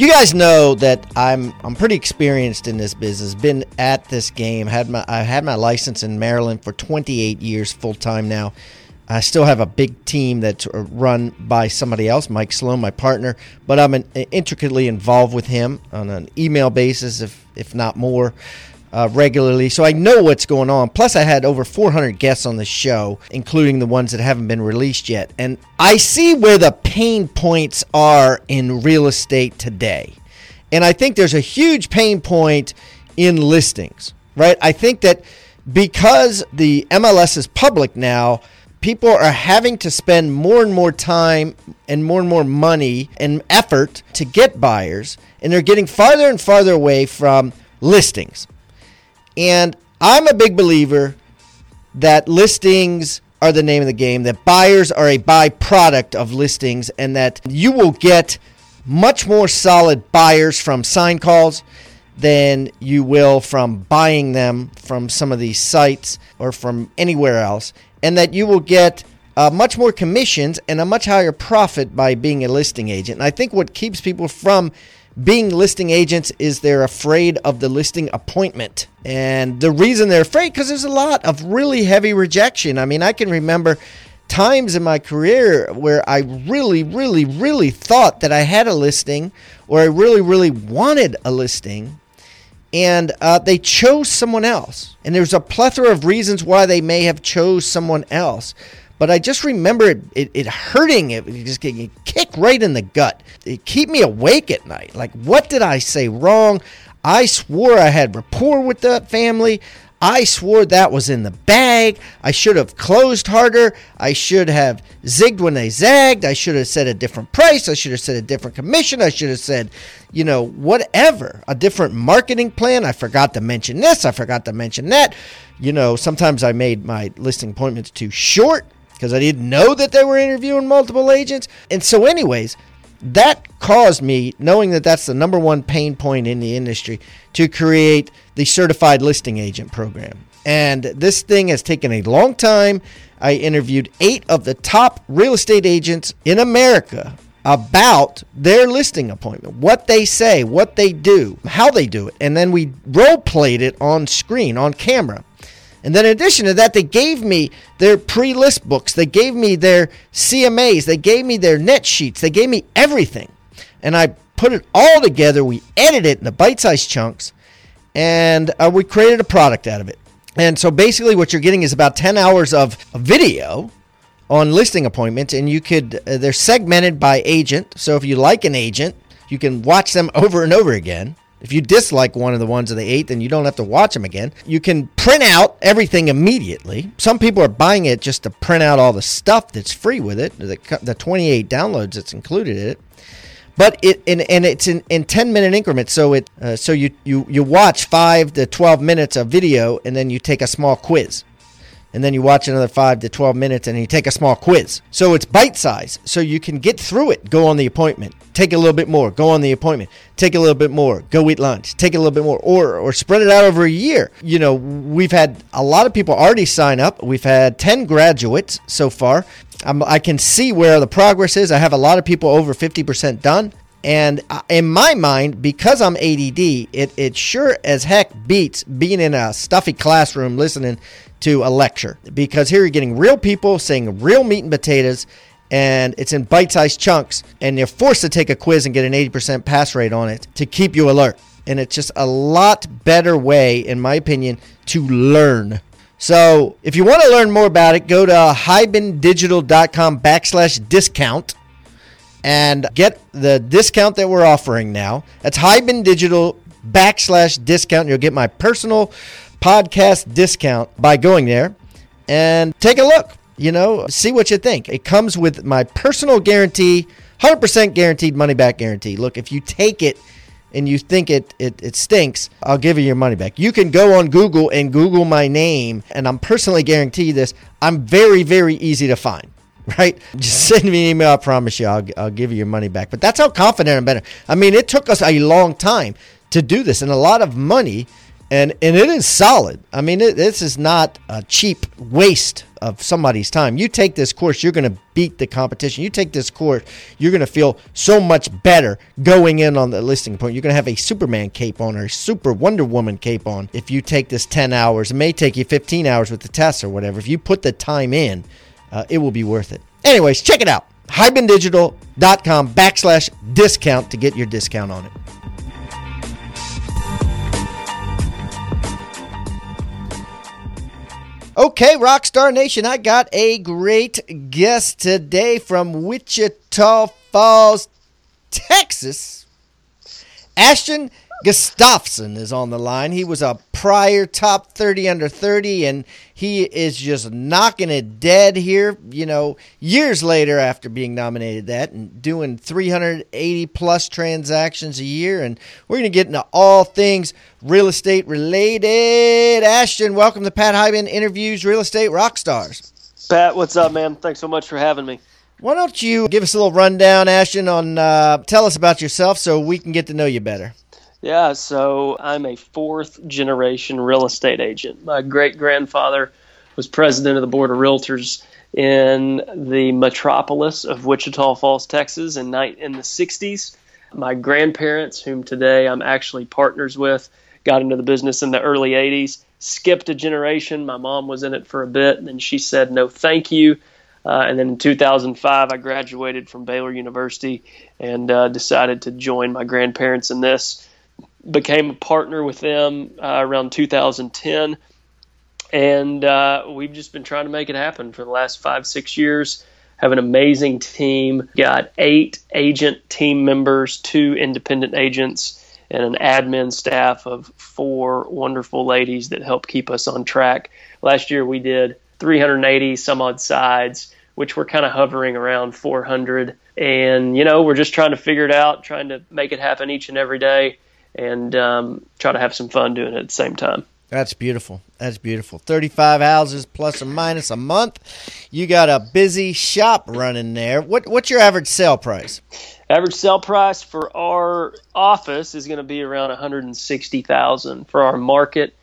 You guys know that I'm I'm pretty experienced in this business. Been at this game. Had my I had my license in Maryland for 28 years full time now. I still have a big team that's uh, run by somebody else, Mike Sloan, my partner, but I'm an, intricately involved with him on an email basis, if if not more uh, regularly, so I know what's going on. Plus, I had over 400 guests on the show, including the ones that haven't been released yet. And I see where the pain points are in real estate today. And I think there's a huge pain point in listings, right? I think that because the MLS is public now, people are having to spend more and more time and more and more money and effort to get buyers, and they're getting farther and farther away from listings. And I'm a big believer that listings are the name of the game, that buyers are a byproduct of listings, and that you will get much more solid buyers from sign calls than you will from buying them from some of these sites or from anywhere else, and that you will get uh, much more commissions and a much higher profit by being a listing agent. And I think what keeps people from being listing agents is they're afraid of the listing appointment. And the reason they're afraid because there's a lot of really heavy rejection. I mean, I can remember times in my career where I really, really, really thought that I had a listing or I really, really wanted a listing. And uh, they chose someone else. And there's a plethora of reasons why they may have chose someone else. But I just remember it, it, it hurting. It, it just getting kicked right in the gut. It keep me awake at night. Like, what did I say wrong? I swore I had rapport with the family. I swore that was in the bag. I should have closed harder. I should have zigged when they zagged. I should have said a different price. I should have said a different commission. I should have said, you know, whatever, a different marketing plan. I forgot to mention this. I forgot to mention that. You know, sometimes I made my listing appointments too short because I didn't know that they were interviewing multiple agents. And so, anyways, that caused me, knowing that that's the number one pain point in the industry, to create the certified listing agent program. And this thing has taken a long time. I interviewed eight of the top real estate agents in America about their listing appointment, what they say, what they do, how they do it. And then we role played it on screen, on camera. And then in addition to that, they gave me their pre-list books. They gave me their CMAs. They gave me their net sheets. They gave me everything. And I put it all together. We edited it into bite-sized chunks. And uh, we created a product out of it. And so basically what you're getting is about 10 hours of video on listing appointments. And you could, uh, they're segmented by agent. So if you like an agent, you can watch them over and over again. If you dislike one of the ones of the eight, then you don't have to watch them again. You can print out everything immediately. Some people are buying it just to print out all the stuff that's free with it, the, the 28 downloads that's included in it. But it and, and it's in, in 10 minute increments. So it uh, so you, you you watch five to 12 minutes of video, and then you take a small quiz and then you watch another 5 to 12 minutes and you take a small quiz. So it's bite size. So you can get through it, go on the appointment, take a little bit more, go on the appointment, take a little bit more, go eat lunch, take a little bit more or or spread it out over a year. You know, we've had a lot of people already sign up. We've had 10 graduates so far. I'm, I can see where the progress is. I have a lot of people over 50% done. And uh, in my mind, because I'm ADD, it, it sure as heck beats being in a stuffy classroom listening to a lecture. Because here you're getting real people saying real meat and potatoes and it's in bite-sized chunks and you're forced to take a quiz and get an 80% pass rate on it to keep you alert. And it's just a lot better way in my opinion to learn. So if you want to learn more about it go to hibandigital.com backslash discount and get the discount that we're offering now. That's hybendigital backslash discount. You'll get my personal podcast discount by going there and take a look. You know, see what you think. It comes with my personal guarantee 100% guaranteed money back guarantee. Look, if you take it and you think it, it, it stinks, I'll give you your money back. You can go on Google and Google my name, and I'm personally guarantee this. I'm very, very easy to find right? Just send me an email. I promise you, I'll, I'll give you your money back. But that's how confident I'm better. I mean, it took us a long time to do this and a lot of money, and and it is solid. I mean, it, this is not a cheap waste of somebody's time. You take this course, you're going to beat the competition. You take this course, you're going to feel so much better going in on the listing point. You're going to have a Superman cape on or a Super Wonder Woman cape on if you take this 10 hours. It may take you 15 hours with the test or whatever. If you put the time in, uh, it will be worth it. Anyways, check it out. HibanDigital.com backslash discount to get your discount on it. Okay, Rockstar Nation, I got a great guest today from Wichita Falls, Texas. Ashton Gustafson is on the line. He was a prior top 30 under 30, and he is just knocking it dead here, you know, years later after being nominated that and doing 380 plus transactions a year. And we're going to get into all things real estate related. Ashton, welcome to Pat Hiban Interviews Real Estate Rockstars. Pat, what's up, man? Thanks so much for having me. Why don't you give us a little rundown, Ashton, on uh, tell us about yourself so we can get to know you better? Yeah, so I'm a fourth generation real estate agent. My great grandfather was president of the Board of Realtors in the metropolis of Wichita Falls, Texas in, in the 60s. My grandparents, whom today I'm actually partners with, got into the business in the early 80s, skipped a generation. My mom was in it for a bit, and then she said no thank you. Uh, and then in 2005, I graduated from Baylor University and uh, decided to join my grandparents in this became a partner with them uh, around 2010, and uh, we've just been trying to make it happen for the last five six years. Have an amazing team. Got eight agent team members, two independent agents, and an admin staff of four wonderful ladies that help keep us on track. Last year we did 380 some odd sides, which we're kind of hovering around 400. And, you know, we're just trying to figure it out, trying to make it happen each and every day and um, try to have some fun doing it at the same time. That's beautiful. That's beautiful. 35 houses plus or minus a month. You got a busy shop running there. What what's your average sale price? Average sale price for our office is going to be around 160,000. For our market,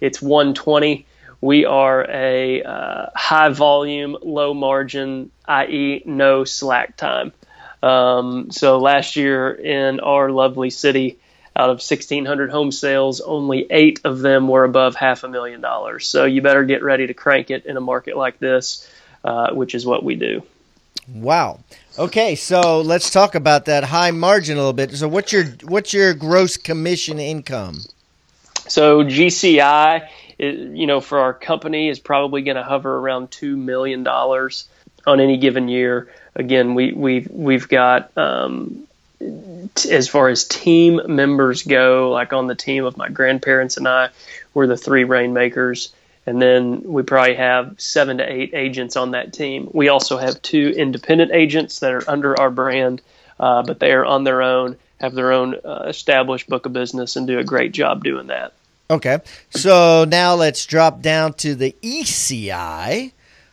it's 120. We are a uh, high volume, low margin, i.e., no slack time. Um, so last year in our lovely city, out of 1,600 home sales, only eight of them were above half a million dollars. So you better get ready to crank it in a market like this, uh, which is what we do. Wow. Okay, so let's talk about that high margin a little bit. So what's your what's your gross commission income? So GCI, you know, for our company is probably going to hover around two million dollars on any given year. Again, we we we've got um, as far as team members go, like on the team of my grandparents and I, we're the three rainmakers. And then we probably have seven to eight agents on that team. We also have two independent agents that are under our brand, uh, but they are on their own, have their own uh, established book of business, and do a great job doing that. Okay. So now let's drop down to the ECI.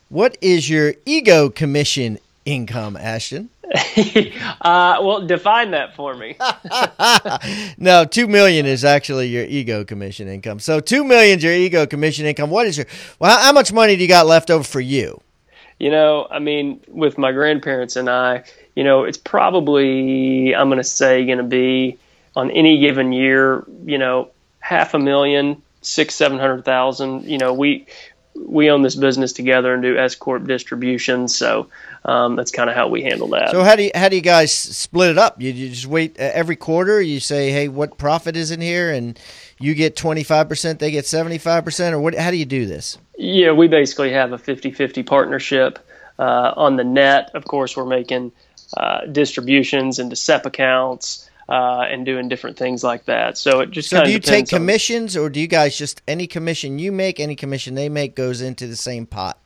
What is your ego commission income, Ashton? uh, well, define that for me. no, two million is actually your ego commission income. So two million is your ego commission income. What is your? Well, how, much money do you got left over for you? You know, I mean, with my grandparents and I, you know, it's probably I'm going to say going to be on any given year, you know, half a million, six, seven hundred thousand. You know, we we own this business together and do S corp distribution. So um, that's kind of how we handle that. So how do you how do you guys split it up? You, you just wait uh, every quarter. You say, hey, what profit is in here, and you get twenty five percent, they get seventy five percent, or what? How do you do this? Yeah, we basically have a 50-50 partnership. Uh, on the net, of course, we're making uh, distributions into SEP accounts. Uh, and doing different things like that. So it just so do you take commissions, on, or do you guys just any commission you make, any commission they make goes into the same pot?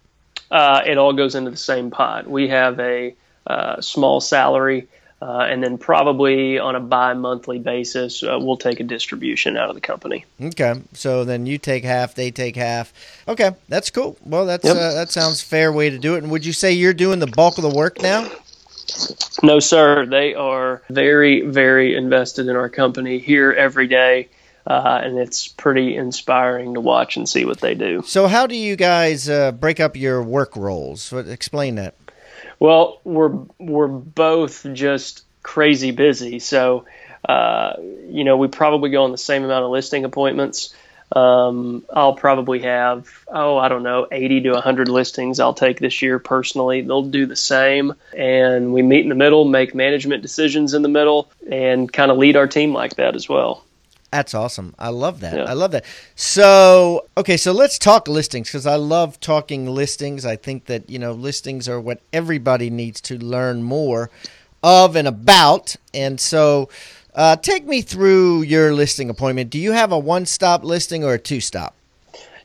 Uh, it all goes into the same pot. We have a uh, small salary Uh, and then probably on a bi-monthly basis, uh, we'll take a distribution out of the company. Okay, so then you take half, they take half. Okay, that's cool. Well, that's yep. uh, that sounds fair way to do it. And would you say you're doing the bulk of the work now? No, sir. They are very, very invested in our company here every day. Uh, and it's pretty inspiring to watch and see what they do. So, how do you guys uh, break up your work roles? Explain that. Well, we're we're both just crazy busy, so uh, you know we probably go on the same amount of listing appointments. Um, I'll probably have oh I don't know 80 to 100 listings I'll take this year personally. They'll do the same, and we meet in the middle, make management decisions in the middle, and kind of lead our team like that as well. That's awesome. I love that. Yeah. I love that. So, okay, so let's talk listings because I love talking listings. I think that, you know, listings are what everybody needs to learn more of and about. And so, uh, take me through your listing appointment. Do you have a one stop listing or a two stop?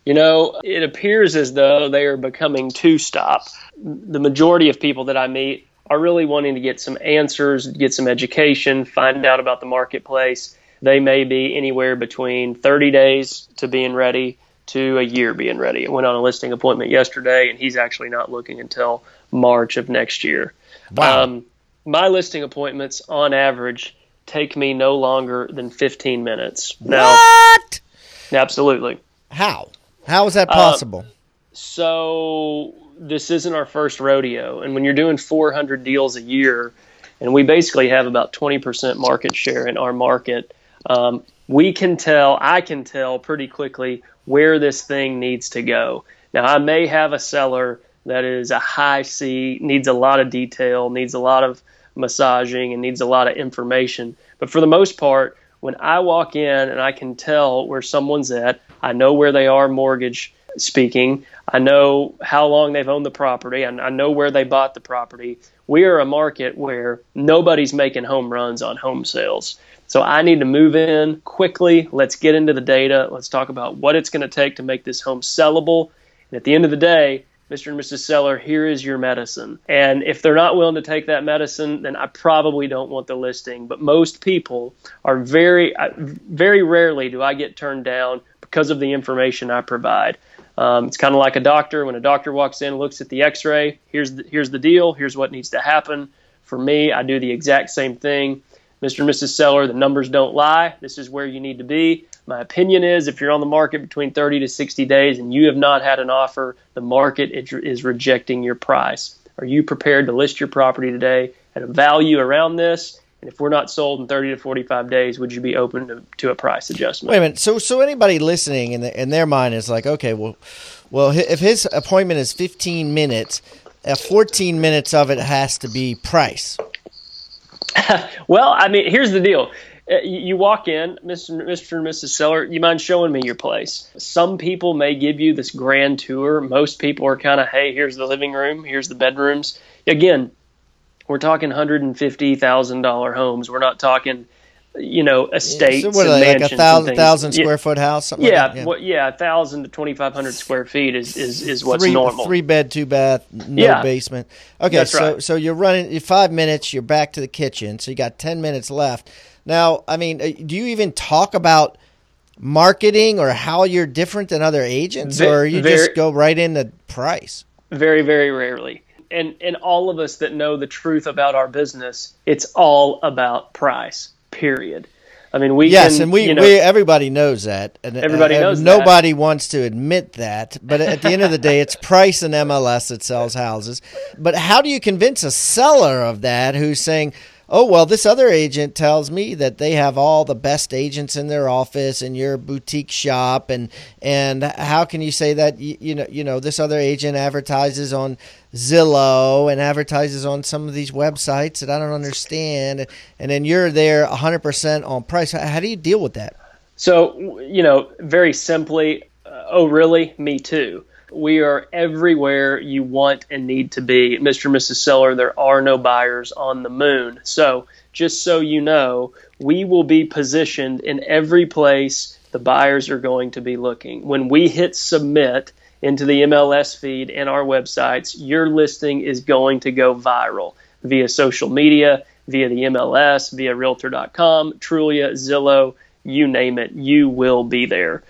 You know, it appears as though they are becoming two stop. The majority of people that I meet are really wanting to get some answers, get some education, find out about the marketplace they may be anywhere between 30 days to being ready to a year being ready. I went on a listing appointment yesterday, and he's actually not looking until March of next year. Wow. Um, my listing appointments, on average, take me no longer than 15 minutes. Now, what? Absolutely. How? How is that uh, possible? So this isn't our first rodeo, and when you're doing 400 deals a year, and we basically have about 20% market share in our market um, we can tell, I can tell pretty quickly where this thing needs to go. Now, I may have a seller that is a high C, needs a lot of detail, needs a lot of massaging, and needs a lot of information. But for the most part, when I walk in and I can tell where someone's at, I know where they are mortgage speaking, I know how long they've owned the property, and I know where they bought the property. We are a market where nobody's making home runs on home sales. So I need to move in quickly. Let's get into the data. Let's talk about what it's going to take to make this home sellable. And at the end of the day, Mr. and Mrs. Seller, here is your medicine. And if they're not willing to take that medicine, then I probably don't want the listing. But most people are very, very rarely do I get turned down because of the information I provide. Um, it's kind of like a doctor. When a doctor walks in, looks at the X-ray, here's the, here's the deal. Here's what needs to happen. For me, I do the exact same thing. Mr. and Mrs. Seller, the numbers don't lie. This is where you need to be. My opinion is if you're on the market between 30 to 60 days and you have not had an offer, the market is rejecting your price. Are you prepared to list your property today at a value around this? And if we're not sold in 30 to 45 days, would you be open to, to a price adjustment? Wait a minute. So, so anybody listening in, the, in their mind is like, okay, well, well, if his appointment is 15 minutes, uh, 14 minutes of it has to be price. well, I mean, here's the deal. Uh, you walk in, Mr. Mr. and Mrs. Seller, you mind showing me your place? Some people may give you this grand tour. Most people are kind of, hey, here's the living room, here's the bedrooms. Again, we're talking $150,000 homes. We're not talking – you know, estates. So what, and like, like a thousand thousand square yeah. foot house? yeah, like yeah, well, yeah, a thousand to twenty five hundred square feet is, is, is what's three, normal. Three bed, two bath, no yeah. basement. Okay, That's so right. so you're running five minutes. You're back to the kitchen, so you got ten minutes left. Now, I mean, uh, do you even talk about marketing or how you're different than other agents, v- or you very, just go right into price? Very, very rarely. And and all of us that know the truth about our business, it's all about price period. I mean, we yes, can, and we, you know, we everybody knows that, and everybody knows nobody that. wants to admit that. But at the end of the day, it's price and MLS that sells houses. But how do you convince a seller of that who's saying, oh well this other agent tells me that they have all the best agents in their office and you're boutique shop. And and how can you say that you, you know you know this other agent advertises on Zillow and advertises on some of these websites that I don't understand. And then you're there 100% on price. How, how do you deal with that? So you know very simply uh, oh really? Me too we are everywhere you want and need to be. Mr. and Mrs. Seller, there are no buyers on the moon. So, just so you know, we will be positioned in every place the buyers are going to be looking. When we hit submit into the MLS feed and our websites, your listing is going to go viral via social media, via the MLS, via Realtor.com, Trulia, Zillow, you name it, you will be there.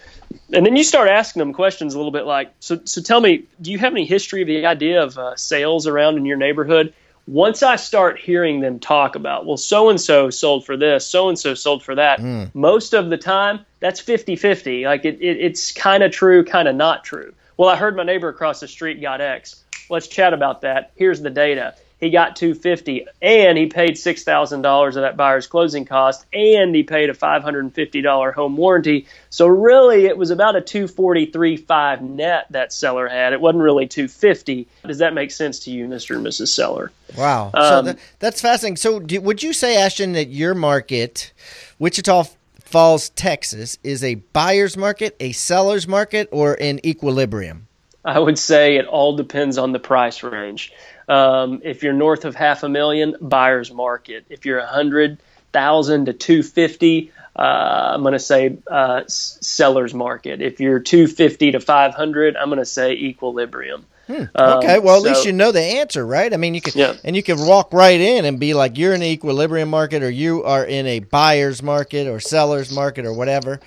And then you start asking them questions a little bit like, so, so tell me, do you have any history of the idea of uh, sales around in your neighborhood? Once I start hearing them talk about, well, so and so sold for this, so and so sold for that, mm. most of the time that's 50 50. Like it, it it's kind of true, kind of not true. Well, I heard my neighbor across the street got X. Let's chat about that. Here's the data he got 250 and he paid $6,000 of that buyer's closing cost and he paid a $550 home warranty. So really it was about a 243.5 net that seller had. It wasn't really 250. Does that make sense to you, Mr. and Mrs. Seller? Wow. Um, so that, that's fascinating. So do, would you say Ashton that your market Wichita Falls, Texas is a buyer's market, a seller's market or in equilibrium? I would say it all depends on the price range. Um, if you're north of half a million, buyer's market. If you're hundred thousand to two fifty, uh, I'm going to say uh, seller's market. If you're two fifty to five hundred, I'm going to say equilibrium. Hmm. Okay, well, at so, least you know the answer, right? I mean, you can yeah. and you can walk right in and be like, you're in an equilibrium market, or you are in a buyer's market, or seller's market, or whatever.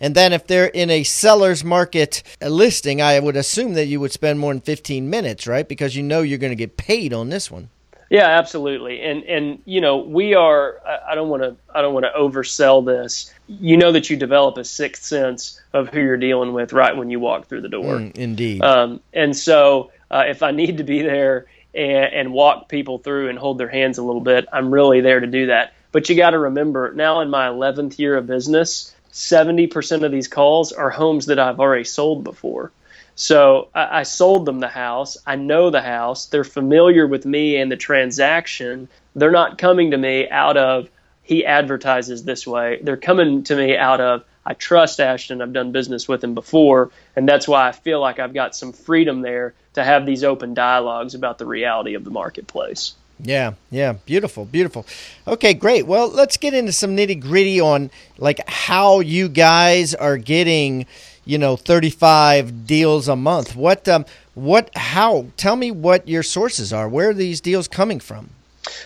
And then if they're in a seller's market listing, I would assume that you would spend more than 15 minutes, right? Because you know you're going to get paid on this one. Yeah, absolutely. And and you know, we are I don't want to I don't want to oversell this. You know that you develop a sixth sense of who you're dealing with right when you walk through the door. Mm, indeed. Um, and so uh, if I need to be there and, and walk people through and hold their hands a little bit, I'm really there to do that. But you got to remember, now in my 11th year of business, 70% of these calls are homes that I've already sold before. So I, I, sold them the house. I know the house. They're familiar with me and the transaction. They're not coming to me out of he advertises this way. They're coming to me out of I trust Ashton. I've done business with him before, and that's why I feel like I've got some freedom there to have these open dialogues about the reality of the marketplace. Yeah, yeah, beautiful, beautiful. Okay, great. Well, let's get into some nitty gritty on like how you guys are getting you know 35 deals a month. What um what how tell me what your sources are. Where are these deals coming from?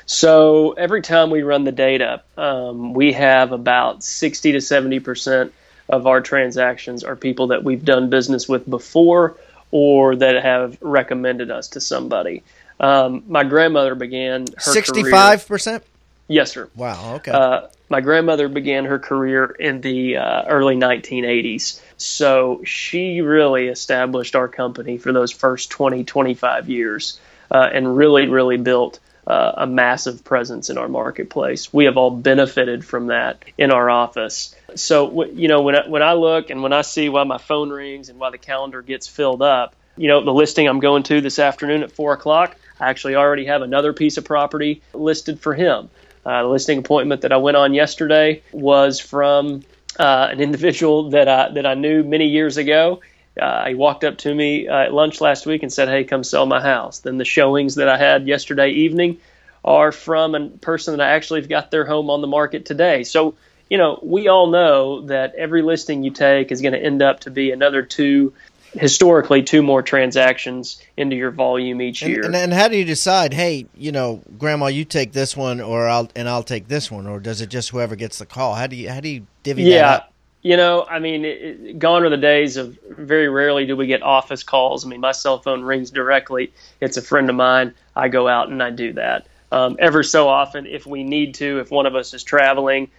So every time we run the data um, we have about 60 to 70 percent of our transactions are people that we've done business with before or that have recommended us to somebody. Um, my grandmother began her 65 percent yes sir wow okay uh, my grandmother began her career in the uh, early 1980s so she really established our company for those first 20, 25 years uh, and really, really built uh, a massive presence in our marketplace. We have all benefited from that in our office. So, you know, when I, when I look and when I see why my phone rings and why the calendar gets filled up, you know, the listing I'm going to this afternoon at four o'clock, I actually already have another piece of property listed for him. Uh, the listing appointment that I went on yesterday was from uh, an individual that I that I knew many years ago. Uh, he walked up to me uh, at lunch last week and said, "Hey, come sell my house." Then the showings that I had yesterday evening are from a person that I actually got their home on the market today. So you know, we all know that every listing you take is going to end up to be another two historically two more transactions into your volume each year. And, and, how do you decide? Hey, you know, Grandma, you take this one, or I'll and I'll take this one, or does it just whoever gets the call? How do you how do you divvy yeah, that up? You know, I mean, it, gone are the days of very rarely do we get office calls. I mean, my cell phone rings directly. It's a friend of mine. I go out and I do that. Um, ever so often, if we need to, if one of us is traveling,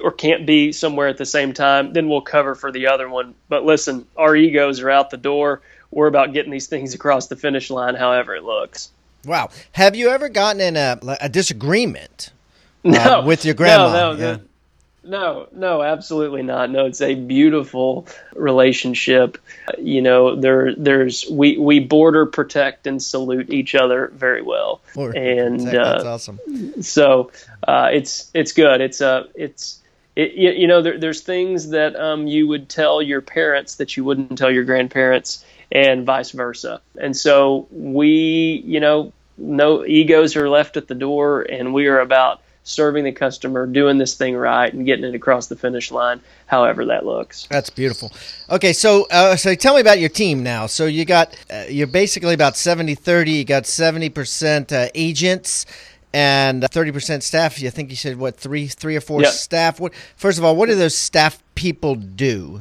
or can't be somewhere at the same time, then we'll cover for the other one. But listen, our egos are out the door. We're about getting these things across the finish line, however it looks. Wow. Have you ever gotten in a, a disagreement uh, no, with your grandma? No, no, yeah. No, no, absolutely not. No, it's a beautiful relationship. You know, there, there's we we border protect and salute each other very well, border and that's uh, awesome. So uh, it's it's good. It's a uh, it's it, you know there, there's things that um, you would tell your parents that you wouldn't tell your grandparents, and vice versa. And so we, you know, no egos are left at the door, and we are about serving the customer, doing this thing right, and getting it across the finish line, however that looks. That's beautiful. Okay, so uh, so tell me about your team now. So you got uh, you're basically about 70-30. You got seventy percent uh, agents. and 30% staff. you think you said what three, three or four yep. staff. What first of all, what do those staff people do?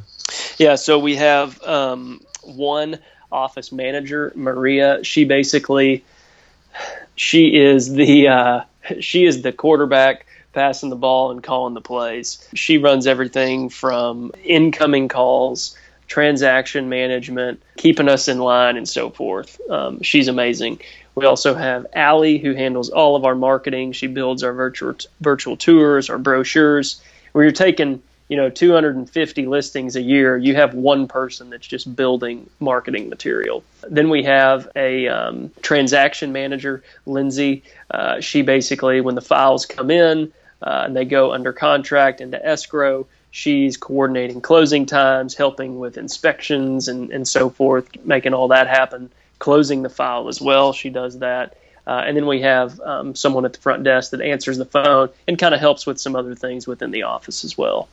Yeah, so we have um, one office manager, Maria. She basically she is the uh, she is the quarterback passing the ball and calling the plays. She runs everything from incoming calls, transaction management, keeping us in line, and so forth. Um, she's amazing. We also have Allie, who handles all of our marketing. She builds our virtual virtual tours, our brochures. You're taking you know 250 listings a year you have one person that's just building marketing material. Then we have a um, transaction manager lindsay. Uh, she basically when the files come in uh, and they go under contract into escrow she's coordinating closing times helping with inspections and, and so forth making all that happen closing the file as well. She does that. Uh, and then we have um, someone at the front desk that answers the phone and kind of helps with some other things within the office as well.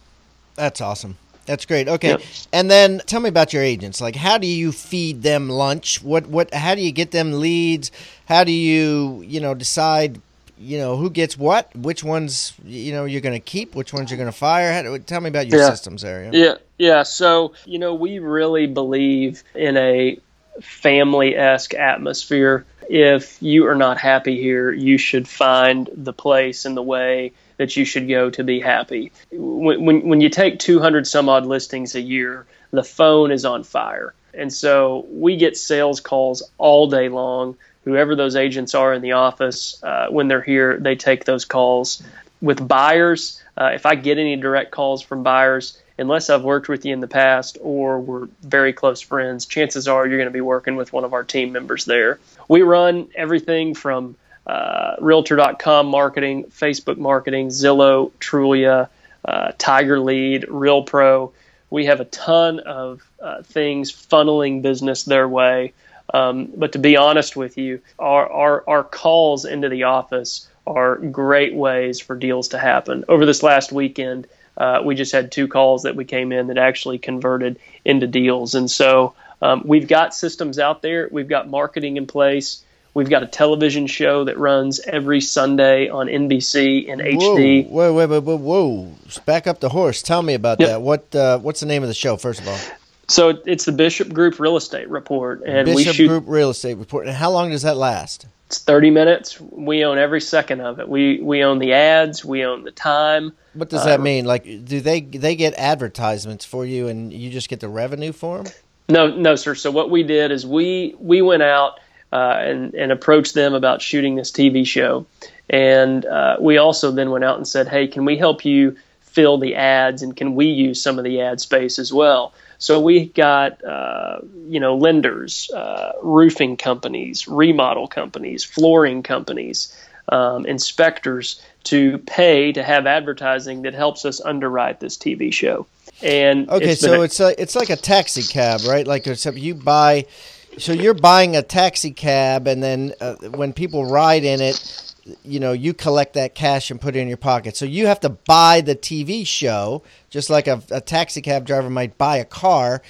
That's awesome. That's great. Okay, yep. and then tell me about your agents. Like, how do you feed them lunch? What what? How do you get them leads? How do you you know decide you know who gets what? Which ones you know you're going to keep? Which ones you're going to fire? How, tell me about your yeah. systems area. Yeah, yeah. So you know we really believe in a family esque atmosphere. If you are not happy here, you should find the place and the way that you should go to be happy. When, when, when you take 200 some odd listings a year, the phone is on fire. And so we get sales calls all day long. Whoever those agents are in the office, uh, when they're here, they take those calls. With buyers, uh, if I get any direct calls from buyers, unless I've worked with you in the past or we're very close friends, chances are you're going to be working with one of our team members there. We run everything from uh, Realtor.com marketing, Facebook marketing, Zillow, Trulia, uh, Tiger Lead, Real Pro. We have a ton of uh, things funneling business their way. Um, but to be honest with you, our, our, our calls into the office are great ways for deals to happen. Over this last weekend, uh, we just had two calls that we came in that actually converted into deals. And so um, we've got systems out there, we've got marketing in place. We've got a television show that runs every Sunday on NBC in HD. Whoa, wait, wait, wait, whoa! Back up the horse. Tell me about yep. that. What uh, What's the name of the show? First of all. So it's the Bishop Group Real Estate Report, and Bishop we shoot Group Real Estate Report. And how long does that last? It's thirty minutes. We own every second of it. We we own the ads. We own the time. What does that uh, mean? Like, do they they get advertisements for you, and you just get the revenue for them? No, no, sir. So what we did is we we went out uh, and, and approached them about shooting this TV show. And uh, we also then went out and said, hey, can we help you fill the ads and can we use some of the ad space as well? So we got, uh, you know, lenders, uh, roofing companies, remodel companies, flooring companies, um, inspectors to pay to have advertising that helps us underwrite this TV show. And okay, it's so a- it's like it's like a taxi cab, right? Like except you buy so you're buying a taxi cab, and then uh, when people ride in it, you know, you collect that cash and put it in your pocket. So you have to buy the TV show, just like a, a taxi cab driver might buy a car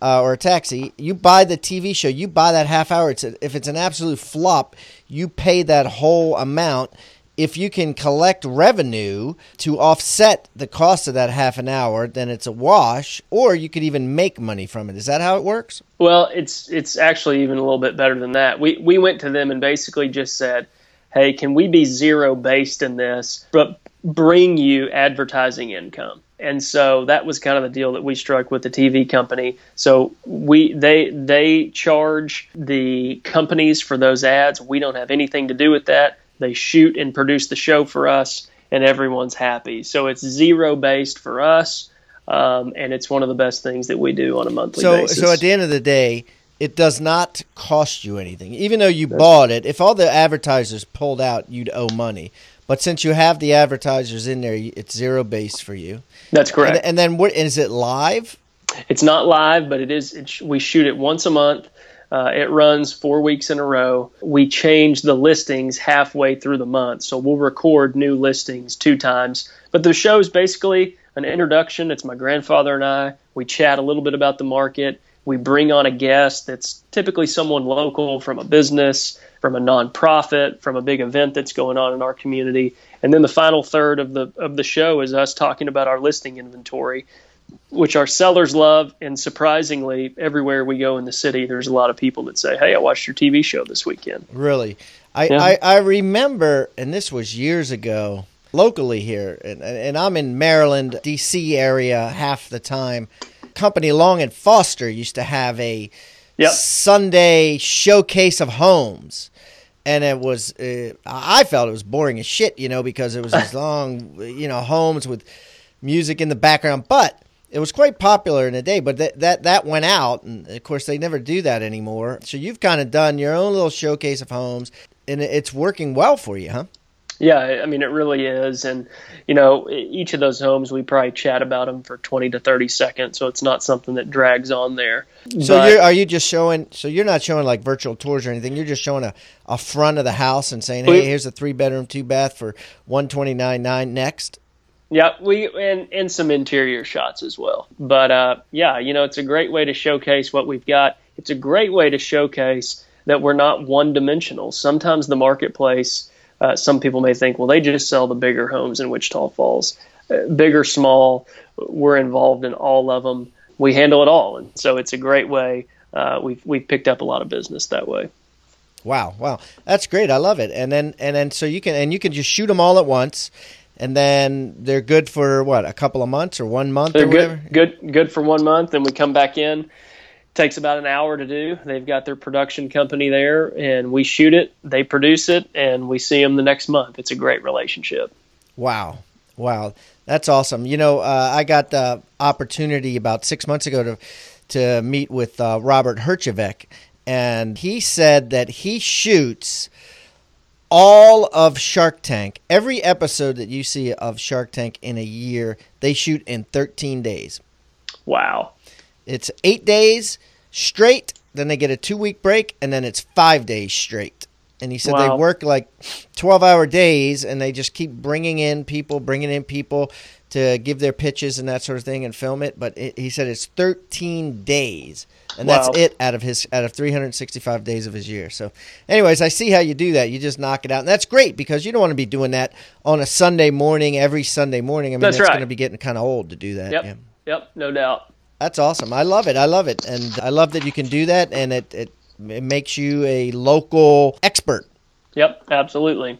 uh, or a taxi. You buy the TV show, you buy that half hour. It's a, if it's an absolute flop, you pay that whole amount if you can collect revenue to offset the cost of that half an hour, then it's a wash, or you could even make money from it. Is that how it works? Well, it's it's actually even a little bit better than that. We we went to them and basically just said, "Hey, can we be zero based in this, but bring you advertising income?" And so that was kind of the deal that we struck with the TV company. So we they they charge the companies for those ads. We don't have anything to do with that they shoot and produce the show for us, and everyone's happy. So it's zero based for us, um, and it's one of the best things that we do on a monthly so, basis. So at the end of the day, it does not cost you anything, even though you That's bought it. If all the advertisers pulled out, you'd owe money. But since you have the advertisers in there, it's zero base for you. That's correct. And, and then, what is it live? It's not live, but it is. It, we shoot it once a month. Uh, it runs four weeks in a row. We change the listings halfway through the month. So we'll record new listings two times. But the show is basically an introduction. It's my grandfather and I. We chat a little bit about the market. We bring on a guest that's typically someone local from a business from a nonprofit, from a big event that's going on in our community. And then the final third of the of the show is us talking about our listing inventory, which our sellers love. And surprisingly, everywhere we go in the city, there's a lot of people that say, "Hey, I watched your TV show this weekend." Really, I yeah. I, I remember, and this was years ago locally here, and, and I'm in Maryland, D.C. area half the time. Company Long and Foster used to have a yep. Sunday showcase of homes. And it was, uh, I felt it was boring as shit, you know, because it was these long, you know, homes with music in the background. But it was quite popular in the day. But that that that went out, and of course they never do that anymore. So you've kind of done your own little showcase of homes, and it's working well for you, huh? Yeah, I mean it really is, and you know each of those homes we probably chat about them for twenty to thirty seconds, so it's not something that drags on there. So but, are you just showing? So you're not showing like virtual tours or anything. You're just showing a, a front of the house and saying, "Hey, here's a three bedroom, two bath for one twenty nine nine next." Yeah, we and and some interior shots as well. But uh, yeah, you know it's a great way to showcase what we've got. It's a great way to showcase that we're not one dimensional. Sometimes the marketplace uh, some people may think, well, they just sell the bigger homes in Wichita Falls. Uh, big or small, we're involved in all of them. We handle it all, and so it's a great way. Uh, we've we've picked up a lot of business that way. Wow, wow, that's great. I love it. And then and then so you can and you can just shoot them all at once, and then they're good for what a couple of months or one month they're or whatever. Good, good, good for one month, and we come back in takes about an hour to do. They've got their production company there, and we shoot it, they produce it, and we see them the next month. It's a great relationship. Wow, wow, that's awesome. You know, uh, I got the opportunity about six months ago to to meet with uh, Robert Herjavec, and he said that he shoots all of Shark Tank, every episode that you see of Shark Tank in a year, they shoot in 13 days. Wow. It's eight days straight, then they get a two week break, and then it's five days straight. And he said wow. they work like 12 hour days and they just keep bringing in people, bringing in people to give their pitches and that sort of thing and film it. But it, he said it's 13 days. And wow. that's it out of his out of 365 days of his year. So, anyways, I see how you do that. You just knock it out, and that's great because you don't want to be doing that on a Sunday morning every Sunday morning. I mean, that's, that's right. going to be getting kind of old to do that. Yep. Yeah. Yep. No doubt. That's awesome. I love it. I love it, and I love that you can do that, and it it, it makes you a local expert. Yep, absolutely.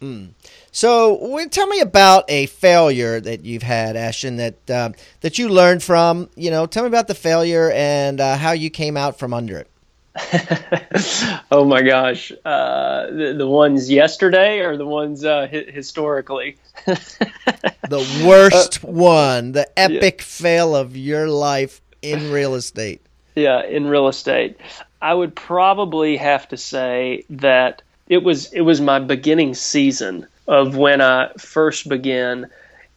Mm. So, tell me about a failure that you've had, Ashton, that uh, that you learned from. You know, tell me about the failure and uh, how you came out from under it. oh my gosh, uh, the, the ones yesterday or the ones uh, hi- historically? the worst uh, one, the epic yeah. fail of your life in real estate. Yeah, in real estate, I would probably have to say that it was it was my beginning season of when I first began.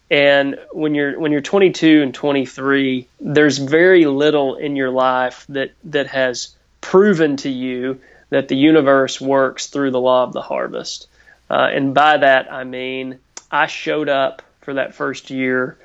And when you're when you're 22 and 23, there's very little in your life that that has proven to you that the universe works through the law of the harvest. Uh, and by that, I mean, I showed up for that first year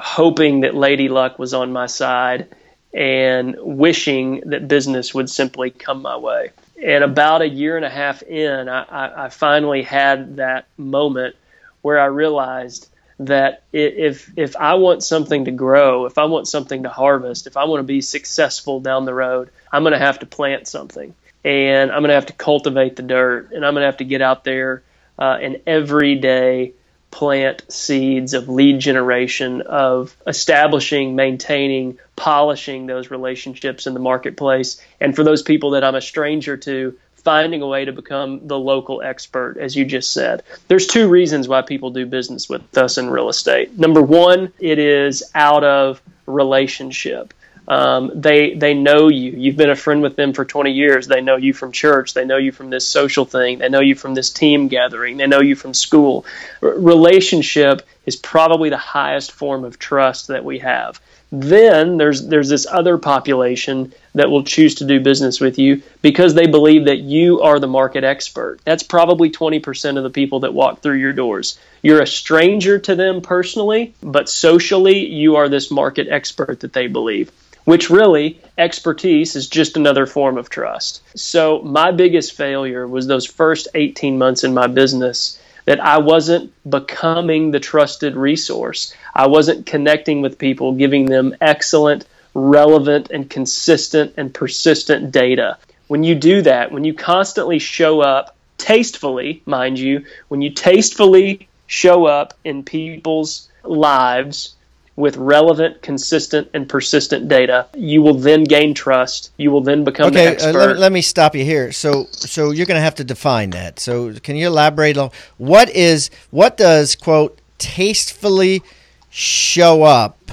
hoping that Lady Luck was on my side and wishing that business would simply come my way. And about a year and a half in, I, I, I finally had that moment where I realized that if if I want something to grow, if I want something to harvest, if I want to be successful down the road, I'm going to have to plant something, and I'm going to have to cultivate the dirt, and I'm going to have to get out there uh, and every day plant seeds of lead generation, of establishing, maintaining, polishing those relationships in the marketplace, and for those people that I'm a stranger to, finding a way to become the local expert, as you just said. There's two reasons why people do business with us in real estate. Number one, it is out of relationship. Um, they they know you. You've been a friend with them for 20 years. They know you from church. They know you from this social thing. They know you from this team gathering. They know you from school. R- relationship is probably the highest form of trust that we have. Then there's there's this other population that will choose to do business with you because they believe that you are the market expert. That's probably 20% of the people that walk through your doors. You're a stranger to them personally, but socially you are this market expert that they believe. Which really expertise is just another form of trust. So my biggest failure was those first 18 months in my business that I wasn't becoming the trusted resource. I wasn't connecting with people, giving them excellent, relevant, and consistent and persistent data. When you do that, when you constantly show up tastefully, mind you, when you tastefully show up in people's lives with relevant, consistent, and persistent data, you will then gain trust. You will then become okay, the expert. Uh, let, let, me stop you here. So, so you're going to have to define that. So, can you elaborate on what is what does quote tastefully show up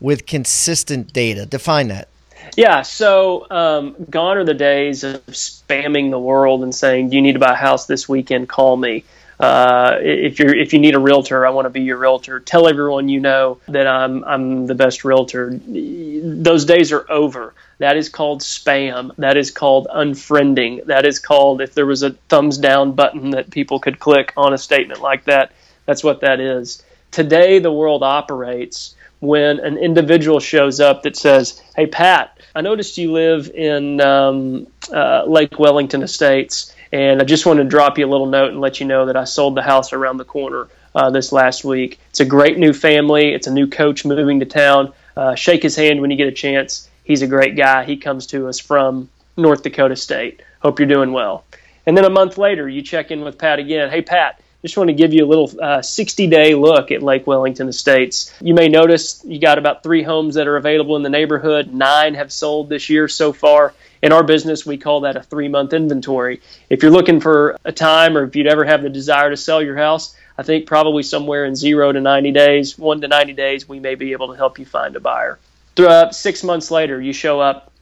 with consistent data? Define that. Yeah, so um, gone are the days of spamming the world and saying, "Do you need to buy a house this weekend? Call me." Uh, if you if you need a realtor, I want to be your realtor. Tell everyone you know that I'm I'm the best realtor. Those days are over. That is called spam. That is called unfriending. That is called if there was a thumbs down button that people could click on a statement like that. That's what that is. Today, the world operates when an individual shows up that says, "Hey, Pat, I noticed you live in um, uh, Lake Wellington Estates." And I just wanted to drop you a little note and let you know that I sold the house around the corner uh, this last week. It's a great new family. It's a new coach moving to town. Uh, shake his hand when you get a chance. He's a great guy. He comes to us from North Dakota State. Hope you're doing well. And then a month later, you check in with Pat again. Hey, Pat, just want to give you a little 60 uh, day look at Lake Wellington Estates. You may notice you got about three homes that are available in the neighborhood. Nine have sold this year so far in our business, we call that a three month inventory. If you're looking for a time or if you'd ever have the desire to sell your house, I think probably somewhere in zero to 90 days, one to 90 days, we may be able to help you find a buyer. Uh, six months later, you show up.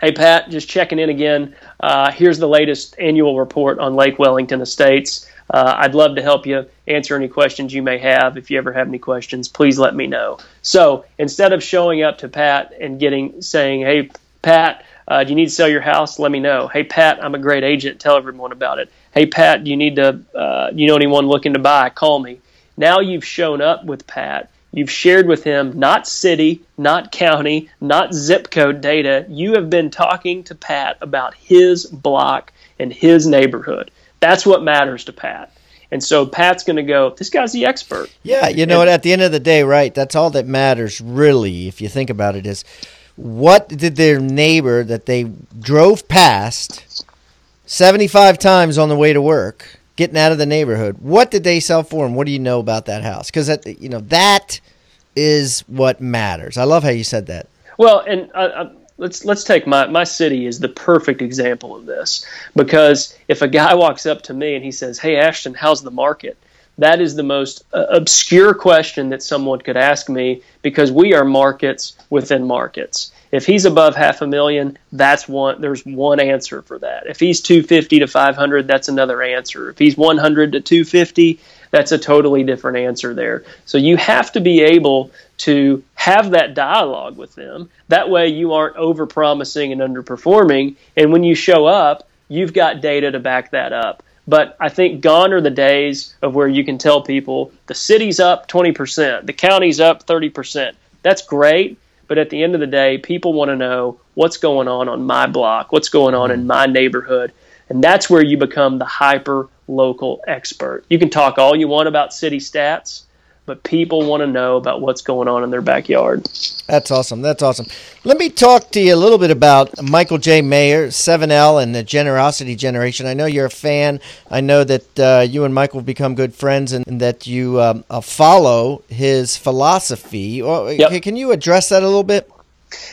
Hey, Pat, just checking in again. Uh, here's the latest annual report on Lake Wellington Estates. Uh, I'd love to help you answer any questions you may have. If you ever have any questions, please let me know. So instead of showing up to Pat and getting saying, "Hey, Pat, uh, do you need to sell your house? Let me know. Hey, Pat, I'm a great agent. Tell everyone about it. Hey, Pat, do you need to, uh, you know anyone looking to buy? Call me. Now you've shown up with Pat. You've shared with him not city, not county, not zip code data. You have been talking to Pat about his block and his neighborhood. That's what matters to Pat. And so Pat's going to go, this guy's the expert. Yeah, you know what? At the end of the day, right? That's all that matters, really, if you think about it, is what did their neighbor that they drove past 75 times on the way to work getting out of the neighborhood what did they sell for and what do you know about that house? Because that you know that is what matters. I love how you said that. Well and I, I, let's let's take my my city is the perfect example of this. Because if a guy walks up to me and he says hey ashton how's the market that is the most uh, obscure question that someone could ask me because we are markets within markets. If he's above half a million, that's one. There's one answer for that. If he's 250 to 500, that's another answer. If he's 100 to 250, that's a totally different answer there. So you have to be able to have that dialogue with them. That way, you aren't over promising and underperforming. And when you show up, you've got data to back that up. But I think gone are the days of where you can tell people the city's up 20%, the county's up 30%. That's great. But at the end of the day, people want to know what's going on on my block, what's going on in mm-hmm. my neighborhood. And that's where you become the hyper local expert. You can talk all you want about city stats, but people want to know about what's going on in their backyard. That's awesome. That's awesome. Let me talk to you a little bit about Michael J. Maher, 7L, and the Generosity Generation. I know you're a fan. I know that uh, you and Michael have become good friends and, and that you um, uh, follow his philosophy. Yep. Can you address that a little bit?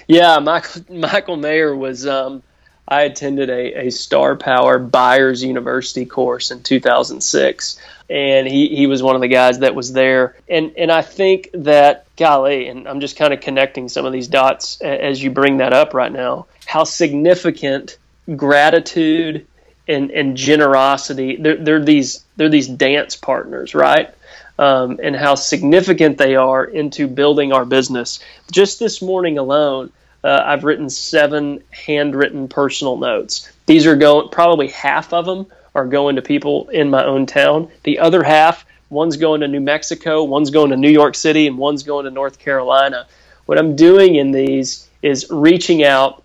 Yeah, Michael, Michael Maher was. Um, I attended a, a Star Power Buyers University course in 2006 and he, he was one of the guys that was there. And and I think that golly, and I'm just kind of connecting some of these dots as you bring that up right now. How significant gratitude and, and generosity they're, they're these they're these dance partners, right? Um, and how significant they are into building our business. Just this morning alone, uh, I've written seven handwritten personal notes. These are going probably half of them are going to people in my own town. The other half, one's going to New Mexico, one's going to New York City, and one's going to North Carolina. What I'm doing in these is reaching out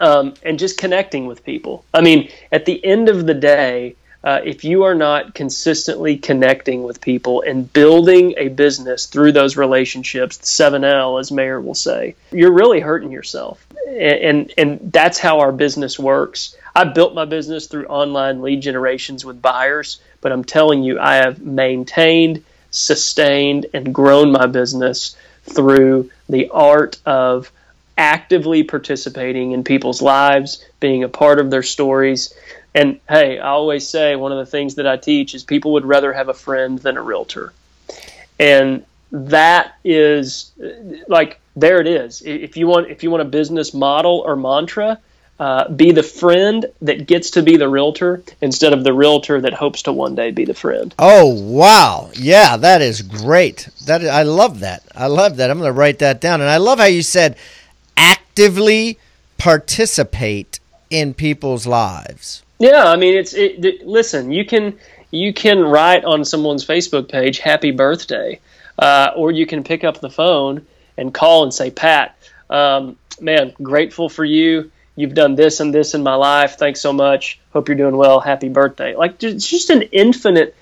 um, and just connecting with people. I mean, at the end of the day, uh, if you are not consistently connecting with people and building a business through those relationships, 7L, as Maher will say, you're really hurting yourself. And, and, and that's how our business works. I built my business through online lead generations with buyers, but I'm telling you, I have maintained, sustained, and grown my business through the art of actively participating in people's lives, being a part of their stories. And hey, I always say one of the things that I teach is people would rather have a friend than a realtor. And that is like there it is. If you want if you want a business model or mantra, uh, be the friend that gets to be the realtor instead of the realtor that hopes to one day be the friend. Oh wow, yeah, that is great. That I love that. I love that. I'm going to write that down, and I love how you said actively participate in people's lives. Yeah, I mean, it's it, it, listen. You can you can write on someone's Facebook page "Happy Birthday," uh, or you can pick up the phone and call and say, "Pat, um, man, grateful for you." you've done this and this in my life. Thanks so much. Hope you're doing well. Happy birthday. Like it's just an infinite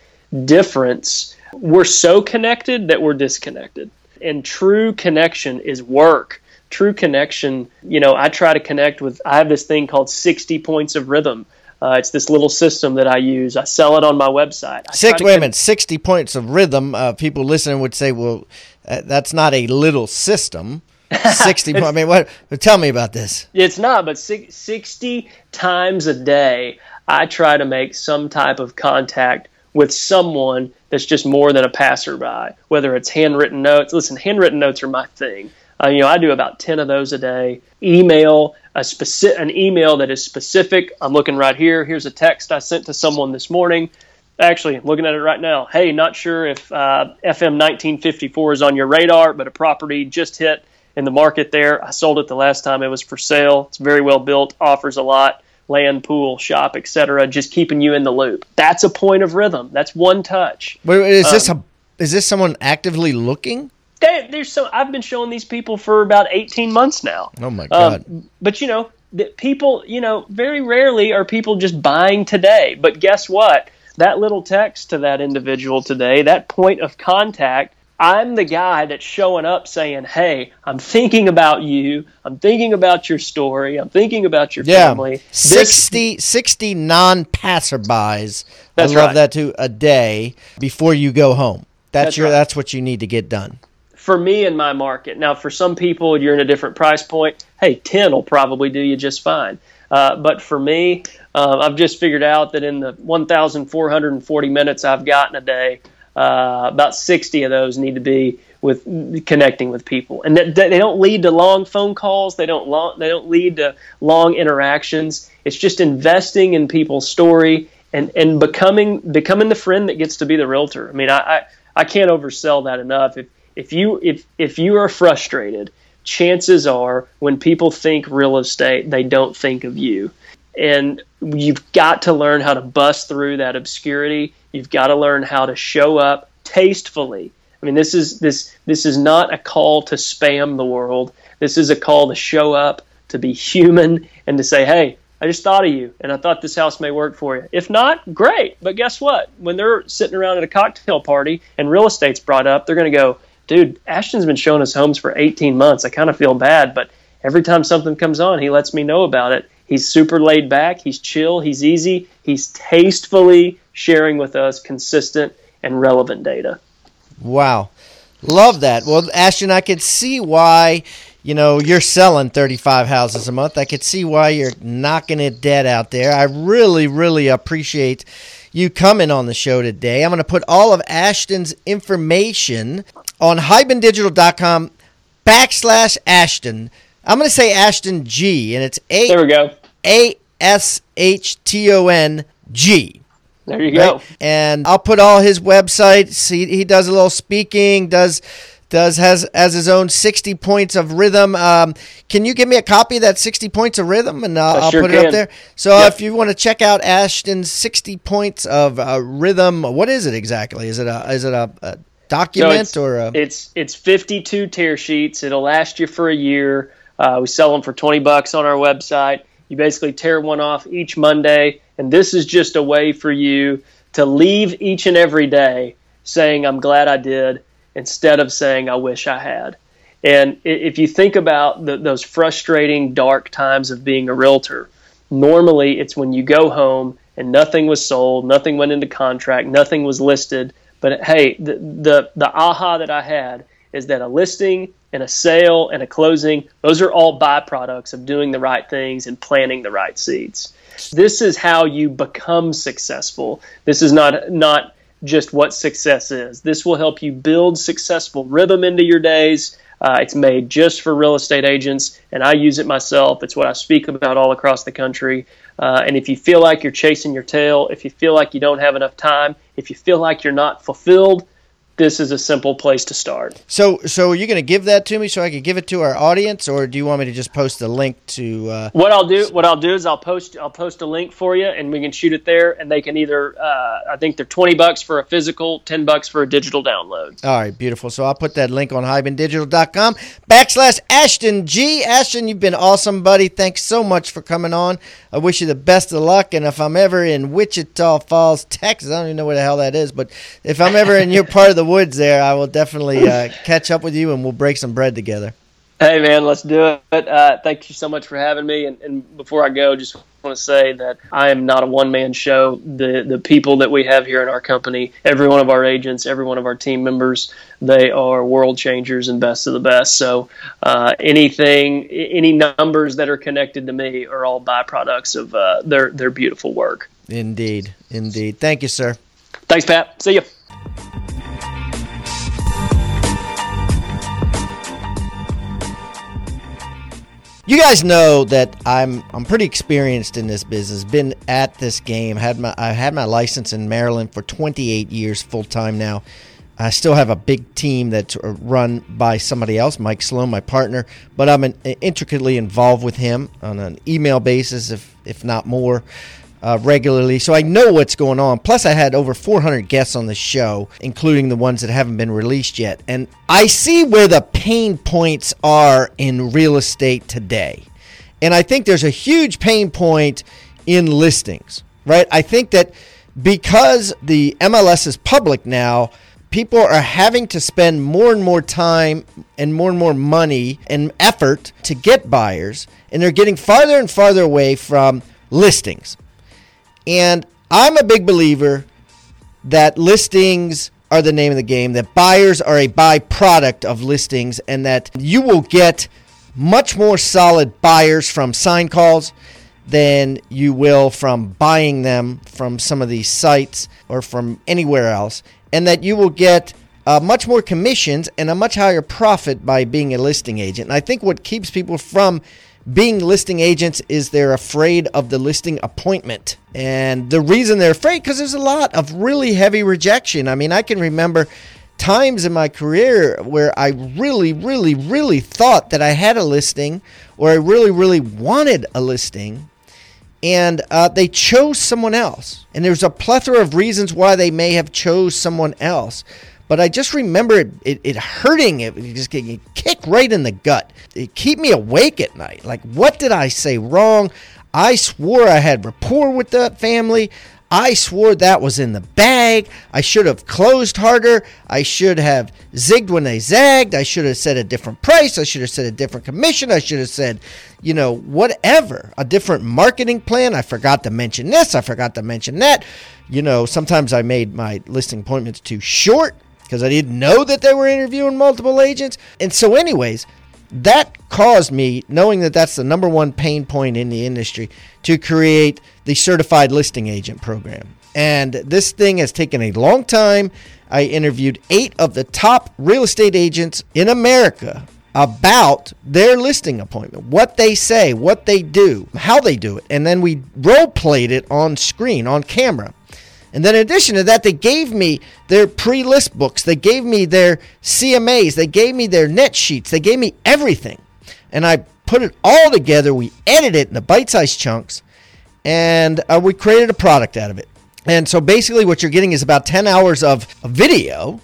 difference. We're so connected that we're disconnected. And true connection is work. True connection, you know, I try to connect with, I have this thing called 60 points of rhythm. Uh, it's this little system that I use. I sell it on my website. I Six, wait a minute, 60 points of rhythm. Uh, people listening would say, well, uh, that's not a little system. 60 I mean what tell me about this. It's not but 60 times a day I try to make some type of contact with someone that's just more than a passerby, whether it's handwritten notes. Listen, handwritten notes are my thing. Uh, you know, I do about 10 of those a day. Email, a specific, an email that is specific. I'm looking right here. Here's a text I sent to someone this morning. Actually, looking at it right now. Hey, not sure if uh, FM 1954 is on your radar, but a property just hit in the market there. I sold it the last time it was for sale. It's very well built, offers a lot, land, pool, shop, etc. Just keeping you in the loop. That's a point of rhythm. That's one touch. Wait, is um, this a is this someone actively looking? They, there's so I've been showing these people for about 18 months now. Oh my um, god! Um, but you know, that people, you know, very rarely are people just buying today. But guess what? That little text to that individual today, that point of contact I'm the guy that's showing up saying, "Hey, I'm thinking about you. I'm thinking about your story. I'm thinking about your yeah. family." 60, 60 non-passerbys. I love right. that too. A day before you go home. That's, that's your. Right. That's what you need to get done. For me in my market. Now, for some people, you're in a different price point. Hey, ten will probably do you just fine. Uh, but for me, uh, I've just figured out that in the 1,440 minutes I've gotten a day, uh, about 60 of those need to be with connecting with people, and that, that they don't lead to long phone calls. They don't long, they don't lead to long interactions. It's just investing in people's story and and becoming becoming the friend that gets to be the realtor. I mean, I I, I can't oversell that enough. If if you if if you are frustrated, chances are when people think real estate, they don't think of you and you've got to learn how to bust through that obscurity. You've got to learn how to show up tastefully. I mean, this is this this is not a call to spam the world. This is a call to show up, to be human, and to say, "Hey, I just thought of you, and I thought this house may work for you. If not, great. But guess what? When they're sitting around at a cocktail party and real estate's brought up, they're going to go, dude, Ashton's been showing us homes for 18 months. I kind of feel bad, but every time something comes on, he lets me know about it. He's super laid back. He's chill. He's easy. He's tastefully sharing with us consistent and relevant data. Wow. Love that. Well, Ashton, I could see why, you know, you're selling 35 houses a month. I could see why you're knocking it dead out there. I really, really appreciate you coming on the show today. I'm going to put all of Ashton's information on hibandigital.com backslash Ashton I'm going to say Ashton G, and it's A. There we go. A S H T O N G. There you right? go. And I'll put all his websites. He, he does a little speaking. Does does has has his own 60 points of rhythm. Um, can you give me a copy of that 60 points of rhythm and uh, I'll sure put can. it up there. So yep. if you want to check out Ashton's 60 points of uh, rhythm, what is it exactly? Is it a is it a, a document so or a... it's it's 52 tear sheets. It'll last you for a year. Uh, we sell them for 20 bucks on our website. You basically tear one off each Monday, and this is just a way for you to leave each and every day saying, I'm glad I did, instead of saying, I wish I had. And if you think about the, those frustrating, dark times of being a realtor, normally it's when you go home and nothing was sold, nothing went into contract, nothing was listed. But hey, the, the, the aha that I had is that a listing and a sale and a closing, those are all byproducts of doing the right things and planting the right seeds. This is how you become successful. This is not not just what success is. This will help you build successful rhythm into your days. Uh, it's made just for real estate agents, and I use it myself. It's what I speak about all across the country. Uh, and if you feel like you're chasing your tail, if you feel like you don't have enough time, if you feel like you're not fulfilled, this is a simple place to start. So, so are you going to give that to me so I can give it to our audience, or do you want me to just post a link to? Uh... What I'll do, what I'll do is I'll post, I'll post a link for you, and we can shoot it there, and they can either, uh, I think they're twenty bucks for a physical, ten bucks for a digital download. All right, beautiful. So I'll put that link on hibandigital.com backslash Ashton G. Ashton, you've been awesome, buddy. Thanks so much for coming on. I wish you the best of luck, and if I'm ever in Wichita Falls, Texas, I don't even know where the hell that is, but if I'm ever in your part of the woods there, I will definitely uh, catch up with you and we'll break some bread together. Hey, man, let's do it. Uh, thank you so much for having me. And, and, before I go, just want to say that I am not a one man show. The, the people that we have here in our company, every one of our agents, every one of our team members, they are world changers and best of the best. So uh, anything, any numbers that are connected to me are all byproducts of uh, their, their beautiful work. Indeed. Indeed. Thank you, sir. Thanks, Pat. See you. You guys know that I'm I'm pretty experienced in this business. Been at this game. Had my I had my license in Maryland for 28 years full time now. I still have a big team that's uh, run by somebody else, Mike Sloan, my partner, but I'm an, intricately involved with him on an email basis, if if not more uh, regularly, so I know what's going on. Plus, I had over 400 guests on the show, including the ones that haven't been released yet. And I see where the pain points are in real estate today. And I think there's a huge pain point in listings, right? I think that because the MLS is public now, people are having to spend more and more time and more and more money and effort to get buyers, and they're getting farther and farther away from listings. And I'm a big believer that listings are the name of the game, that buyers are a byproduct of listings, and that you will get much more solid buyers from sign calls than you will from buying them from some of these sites or from anywhere else, and that you will get uh, much more commissions and a much higher profit by being a listing agent. And I think what keeps people from being listing agents is they're afraid of the listing appointment. And the reason they're afraid because there's a lot of really heavy rejection. I mean, I can remember times in my career where I really, really, really thought that I had a listing or I really, really wanted a listing. And uh, they chose someone else. And there's a plethora of reasons why they may have chose someone else. But I just remember it, it, it hurting. It, it just getting kick right in the gut. It keep me awake at night. Like, what did I say wrong? I swore I had rapport with that family. I swore that was in the bag. I should have closed harder. I should have zigged when they zagged. I should have said a different price. I should have said a different commission. I should have said, you know, whatever, a different marketing plan. I forgot to mention this. I forgot to mention that. You know, sometimes I made my listing appointments too short because I didn't know that they were interviewing multiple agents. And so, anyways, that caused me, knowing that that's the number one pain point in the industry, to create the certified listing agent program. And this thing has taken a long time. I interviewed eight of the top real estate agents in America about their listing appointment, what they say, what they do, how they do it. And then we role played it on screen, on camera. And then in addition to that, they gave me their pre-list books. They gave me their CMAs. They gave me their net sheets. They gave me everything. And I put it all together. We edited it into bite-sized chunks. And uh, we created a product out of it. And so basically what you're getting is about 10 hours of video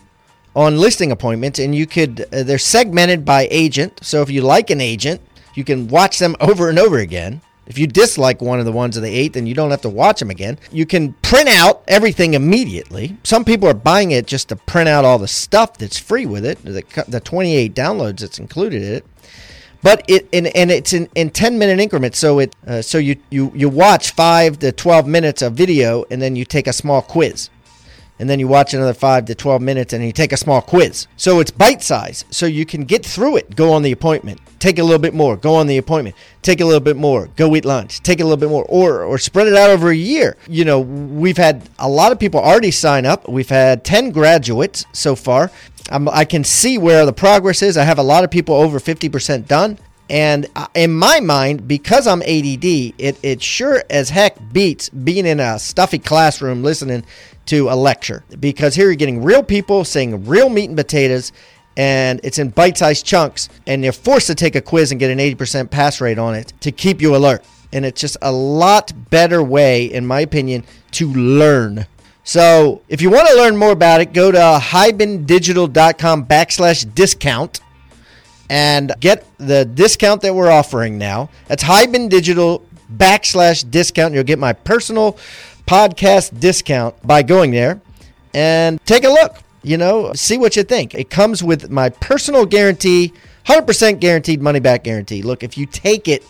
on listing appointments. And you could, uh, they're segmented by agent. So if you like an agent, You can watch them over and over again. If you dislike one of the ones of the eight, then you don't have to watch them again. You can print out everything immediately. Some people are buying it just to print out all the stuff that's free with it, the, the 28 downloads that's included in it. But it and, and it's in, in 10 minute increments. So it uh, so you, you you watch five to 12 minutes of video, and then you take a small quiz and then you watch another 5 to 12 minutes and you take a small quiz. So it's bite size. So you can get through it, go on the appointment, take a little bit more, go on the appointment, take a little bit more, go eat lunch, take a little bit more or or spread it out over a year. You know, we've had a lot of people already sign up. We've had 10 graduates so far. I'm, I can see where the progress is. I have a lot of people over 50% done. And uh, in my mind, because I'm ADD, it, it sure as heck beats being in a stuffy classroom listening to a lecture. Because here you're getting real people saying real meat and potatoes, and it's in bite sized chunks, and you're forced to take a quiz and get an 80% pass rate on it to keep you alert. And it's just a lot better way, in my opinion, to learn. So if you want to learn more about it, go to hibandigital.com backslash discount and get the discount that we're offering now. That's Hiban Digital backslash discount. And you'll get my personal podcast discount by going there and take a look. You know, see what you think. It comes with my personal guarantee, 100% guaranteed money back guarantee. Look, if you take it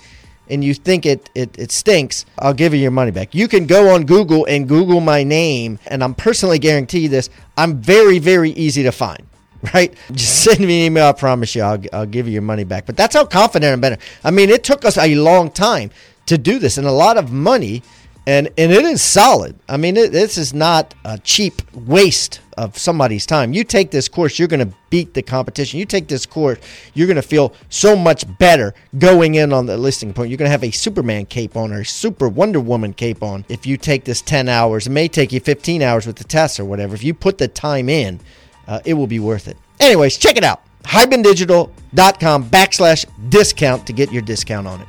and you think it, it, it stinks, I'll give you your money back. You can go on Google and Google my name, and I'm personally guarantee this. I'm very, very easy to find right? Just send me an email. I promise you, I'll, I'll give you your money back. But that's how confident I'm better. I mean, it took us a long time to do this and a lot of money, and and it is solid. I mean, it, this is not a cheap waste of somebody's time. You take this course, you're going to beat the competition. You take this course, you're going to feel so much better going in on the listing point. You're going to have a Superman cape on or a Super Wonder Woman cape on if you take this 10 hours. It may take you 15 hours with the test or whatever. If you put the time in, uh, it will be worth it. Anyways, check it out. HibanDigital.com backslash discount to get your discount on it.